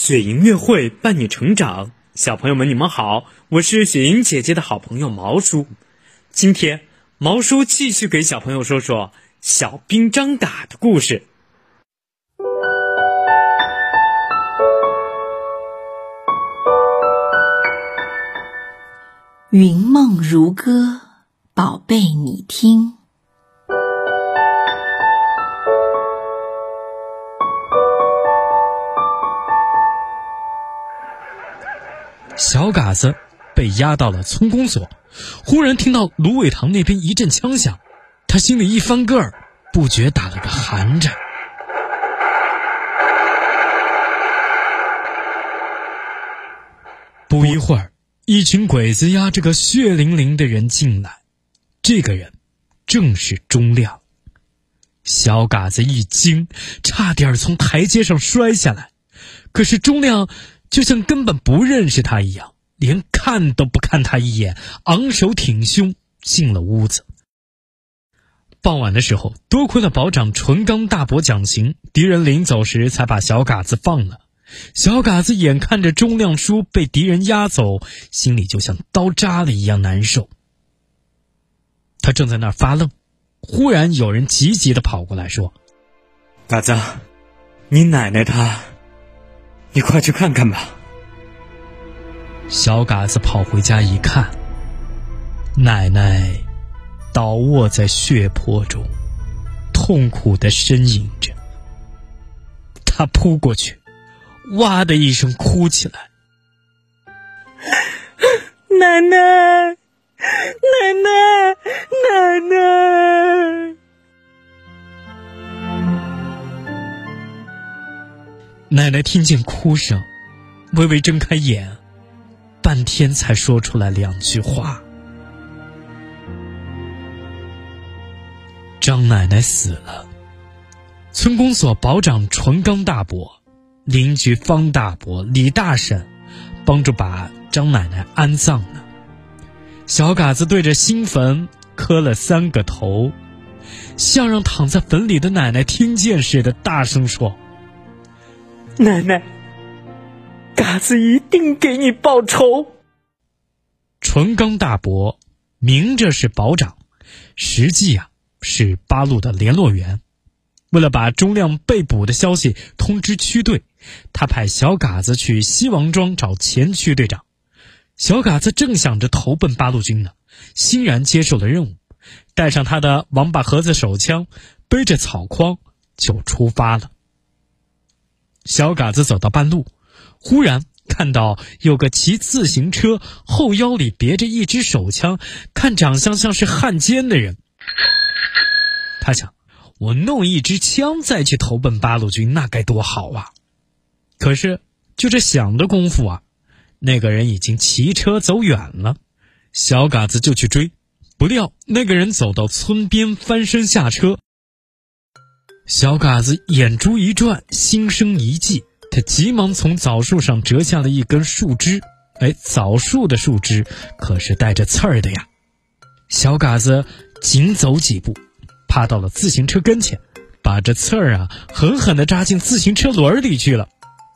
雪莹音乐会伴你成长，小朋友们，你们好，我是雪莹姐姐的好朋友毛叔。今天毛叔继续给小朋友说说小兵张嘎的故事。云梦如歌，宝贝，你听。小嘎子被押到了村公所，忽然听到芦苇塘那边一阵枪响，他心里一翻个儿，不觉打了个寒颤。不一会儿，一群鬼子押着个血淋淋的人进来，这个人正是钟亮。小嘎子一惊，差点从台阶上摔下来，可是钟亮。就像根本不认识他一样，连看都不看他一眼，昂首挺胸进了屋子。傍晚的时候，多亏了保长纯刚大伯讲情，敌人临走时才把小嘎子放了。小嘎子眼看着钟亮叔被敌人押走，心里就像刀扎了一样难受。他正在那儿发愣，忽然有人急急的跑过来说：“嘎子，你奶奶她……”你快去看看吧。小嘎子跑回家一看，奶奶倒卧在血泊中，痛苦的呻吟着。他扑过去，哇的一声哭起来：“ 奶奶，奶奶，奶奶！”奶奶听见哭声，微微睁开眼，半天才说出来两句话：“张奶奶死了。”村公所保长纯刚大伯、邻居方大伯、李大婶帮助把张奶奶安葬了。小嘎子对着新坟磕了三个头，像让躺在坟里的奶奶听见似的，大声说。奶奶，嘎子一定给你报仇。纯刚大伯明着是保长，实际啊是八路的联络员。为了把钟亮被捕的消息通知区队，他派小嘎子去西王庄找前区队长。小嘎子正想着投奔八路军呢，欣然接受了任务，带上他的王八盒子手枪，背着草筐就出发了。小嘎子走到半路，忽然看到有个骑自行车、后腰里别着一支手枪、看长相像是汉奸的人。他想：我弄一支枪再去投奔八路军，那该多好啊！可是就这想的功夫啊，那个人已经骑车走远了。小嘎子就去追，不料那个人走到村边，翻身下车。小嘎子眼珠一转，心生一计，他急忙从枣树上折下了一根树枝。哎，枣树的树枝可是带着刺儿的呀！小嘎子紧走几步，爬到了自行车跟前，把这刺儿啊狠狠地扎进自行车轮里去了。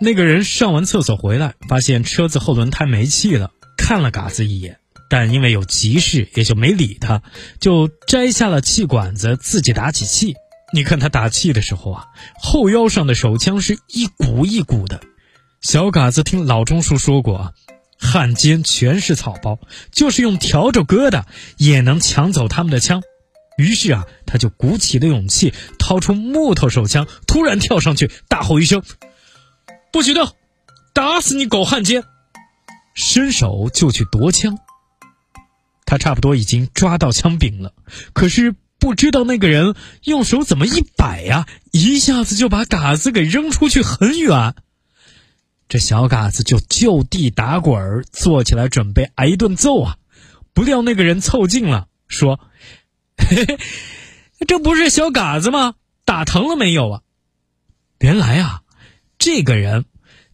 那个人上完厕所回来，发现车子后轮胎没气了，看了嘎子一眼，但因为有急事，也就没理他，就摘下了气管子，自己打起气。你看他打气的时候啊，后腰上的手枪是一股一股的。小嘎子听老钟叔说过啊，汉奸全是草包，就是用笤帚疙瘩也能抢走他们的枪。于是啊，他就鼓起了勇气，掏出木头手枪，突然跳上去，大吼一声：“不许动！打死你狗汉奸！”伸手就去夺枪。他差不多已经抓到枪柄了，可是。不知道那个人用手怎么一摆呀，一下子就把嘎子给扔出去很远。这小嘎子就就地打滚儿，坐起来准备挨一顿揍啊！不料那个人凑近了，说：“嘿嘿，这不是小嘎子吗？打疼了没有啊？”原来啊，这个人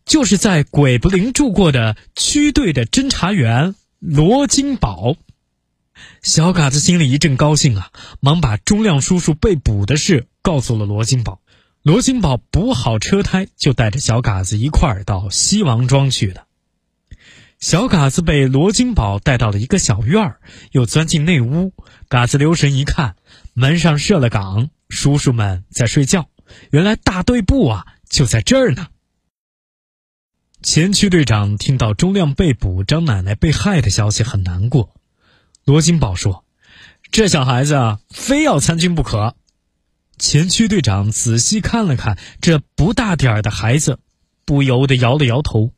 就是在鬼不灵住过的区队的侦查员罗金宝。小嘎子心里一阵高兴啊，忙把钟亮叔叔被捕的事告诉了罗金宝。罗金宝补好车胎，就带着小嘎子一块儿到西王庄去了。小嘎子被罗金宝带到了一个小院儿，又钻进内屋。嘎子留神一看，门上设了岗，叔叔们在睡觉。原来大队部啊就在这儿呢。前区队长听到钟亮被捕、张奶奶被害的消息，很难过。罗金宝说：“这小孩子啊，非要参军不可。”前区队长仔细看了看这不大点儿的孩子，不由得摇了摇头。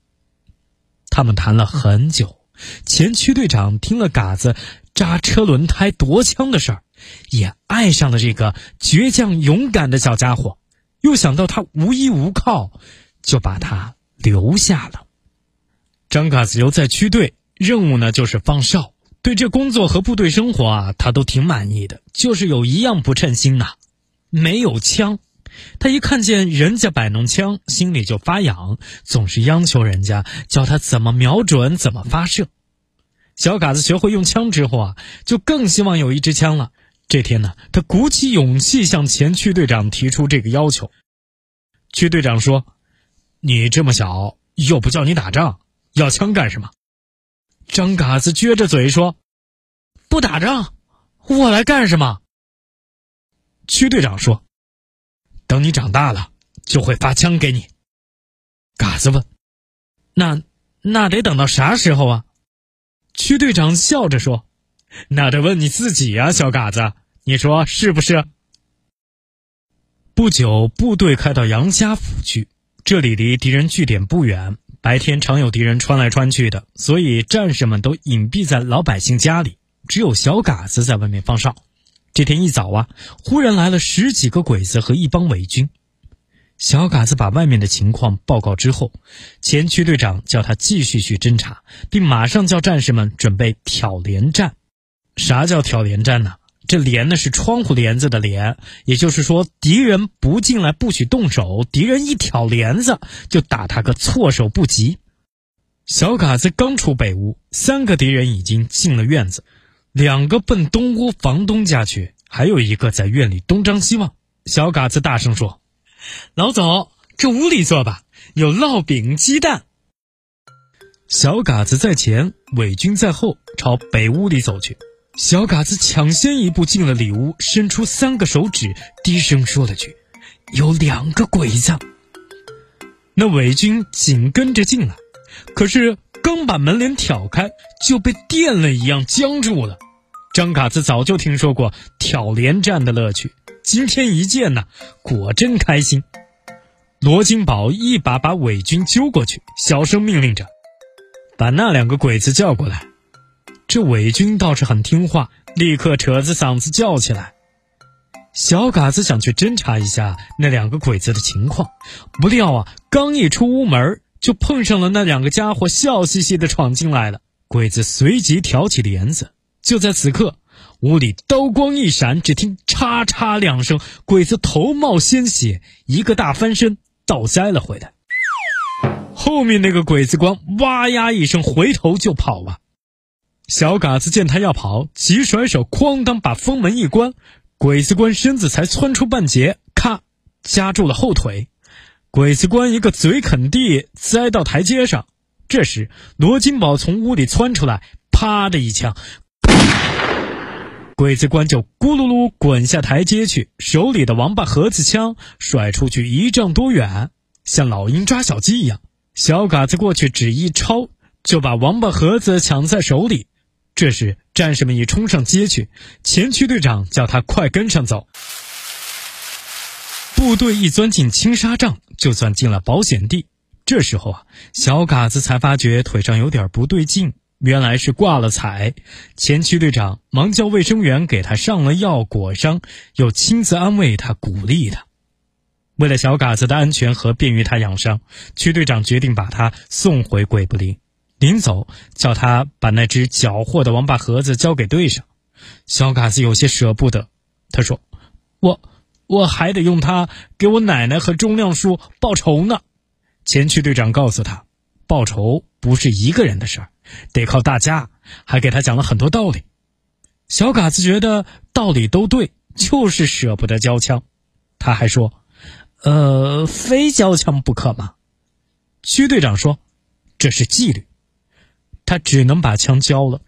他们谈了很久，前区队长听了嘎子扎车轮胎夺枪的事儿，也爱上了这个倔强勇敢的小家伙，又想到他无依无靠，就把他留下了。张嘎子留在区队，任务呢就是放哨。对这工作和部队生活啊，他都挺满意的，就是有一样不称心呐，没有枪。他一看见人家摆弄枪，心里就发痒，总是央求人家教他怎么瞄准、怎么发射。小嘎子学会用枪之后啊，就更希望有一支枪了。这天呢，他鼓起勇气向前区队长提出这个要求。区队长说：“你这么小，又不叫你打仗，要枪干什么？”张嘎子撅着嘴说：“不打仗，我来干什么？”区队长说。等你长大了，就会发枪给你。嘎子问：“那那得等到啥时候啊？”区队长笑着说：“那得问你自己呀，小嘎子，你说是不是？”不久，部队开到杨家府去，这里离敌人据点不远，白天常有敌人穿来穿去的，所以战士们都隐蔽在老百姓家里，只有小嘎子在外面放哨。这天一早啊，忽然来了十几个鬼子和一帮伪军。小嘎子把外面的情况报告之后，前区队长叫他继续去侦查，并马上叫战士们准备挑连战。啥叫挑连战呢？这帘呢是窗户帘子的帘，也就是说，敌人不进来不许动手，敌人一挑帘子就打他个措手不及。小嘎子刚出北屋，三个敌人已经进了院子。两个奔东屋房东家去，还有一个在院里东张西望。小嘎子大声说：“老总，这屋里坐吧，有烙饼、鸡蛋。”小嘎子在前，伪军在后，朝北屋里走去。小嘎子抢先一步进了里屋，伸出三个手指，低声说了句：“有两个鬼子。”那伪军紧跟着进来，可是刚把门帘挑开，就被电了一样僵住了。张嘎子早就听说过挑连战的乐趣，今天一见呢，果真开心。罗金宝一把把伪军揪过去，小声命令着：“把那两个鬼子叫过来。”这伪军倒是很听话，立刻扯着嗓子叫起来。小嘎子想去侦查一下那两个鬼子的情况，不料啊，刚一出屋门，就碰上了那两个家伙，笑嘻嘻的闯进来了。鬼子随即挑起帘子。就在此刻，屋里刀光一闪，只听“嚓嚓”两声，鬼子头冒鲜血，一个大翻身倒栽了回来。后面那个鬼子官哇呀一声回头就跑啊！小嘎子见他要跑，急甩手，哐当把封门一关，鬼子官身子才窜出半截，咔夹住了后腿。鬼子官一个嘴啃地，栽到台阶上。这时，罗金宝从屋里窜出来，啪的一枪。鬼子官就咕噜噜滚下台阶去，手里的王八盒子枪甩出去一丈多远，像老鹰抓小鸡一样。小嘎子过去只一抄，就把王八盒子抢在手里。这时战士们已冲上街去，前区队长叫他快跟上走。部队一钻进青纱帐，就钻进了保险地。这时候啊，小嘎子才发觉腿上有点不对劲。原来是挂了彩，前区队长忙叫卫生员给他上了药裹上，又亲自安慰他、鼓励他。为了小嘎子的安全和便于他养伤，区队长决定把他送回鬼不灵。临走，叫他把那只缴获的王八盒子交给队上。小嘎子有些舍不得，他说：“我我还得用它给我奶奶和钟亮叔报仇呢。”前区队长告诉他：“报仇不是一个人的事儿。”得靠大家，还给他讲了很多道理。小嘎子觉得道理都对，就是舍不得交枪。他还说：“呃，非交枪不可吗？区队长说：“这是纪律。”他只能把枪交了。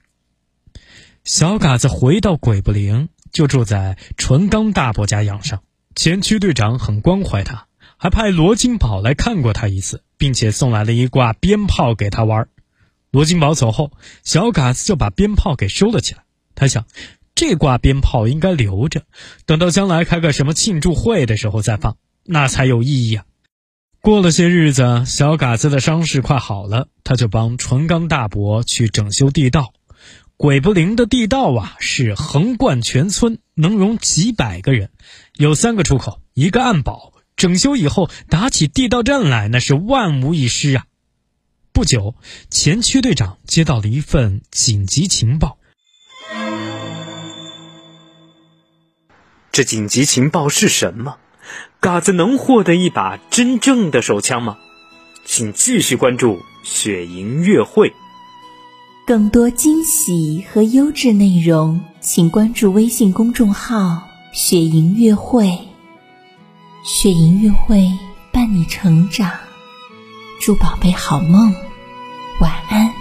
小嘎子回到鬼不灵，就住在纯刚大伯家养伤。前区队长很关怀他，还派罗金宝来看过他一次，并且送来了一挂鞭炮给他玩。罗金宝走后，小嘎子就把鞭炮给收了起来。他想，这挂鞭炮应该留着，等到将来开个什么庆祝会的时候再放，那才有意义啊。过了些日子，小嘎子的伤势快好了，他就帮纯刚大伯去整修地道。鬼不灵的地道啊，是横贯全村，能容几百个人，有三个出口，一个暗堡。整修以后，打起地道战来，那是万无一失啊。不久，前区队长接到了一份紧急情报。这紧急情报是什么？嘎子能获得一把真正的手枪吗？请继续关注雪莹乐会。更多惊喜和优质内容，请关注微信公众号“雪莹乐会”。雪莹乐会伴你成长，祝宝贝好梦，晚安。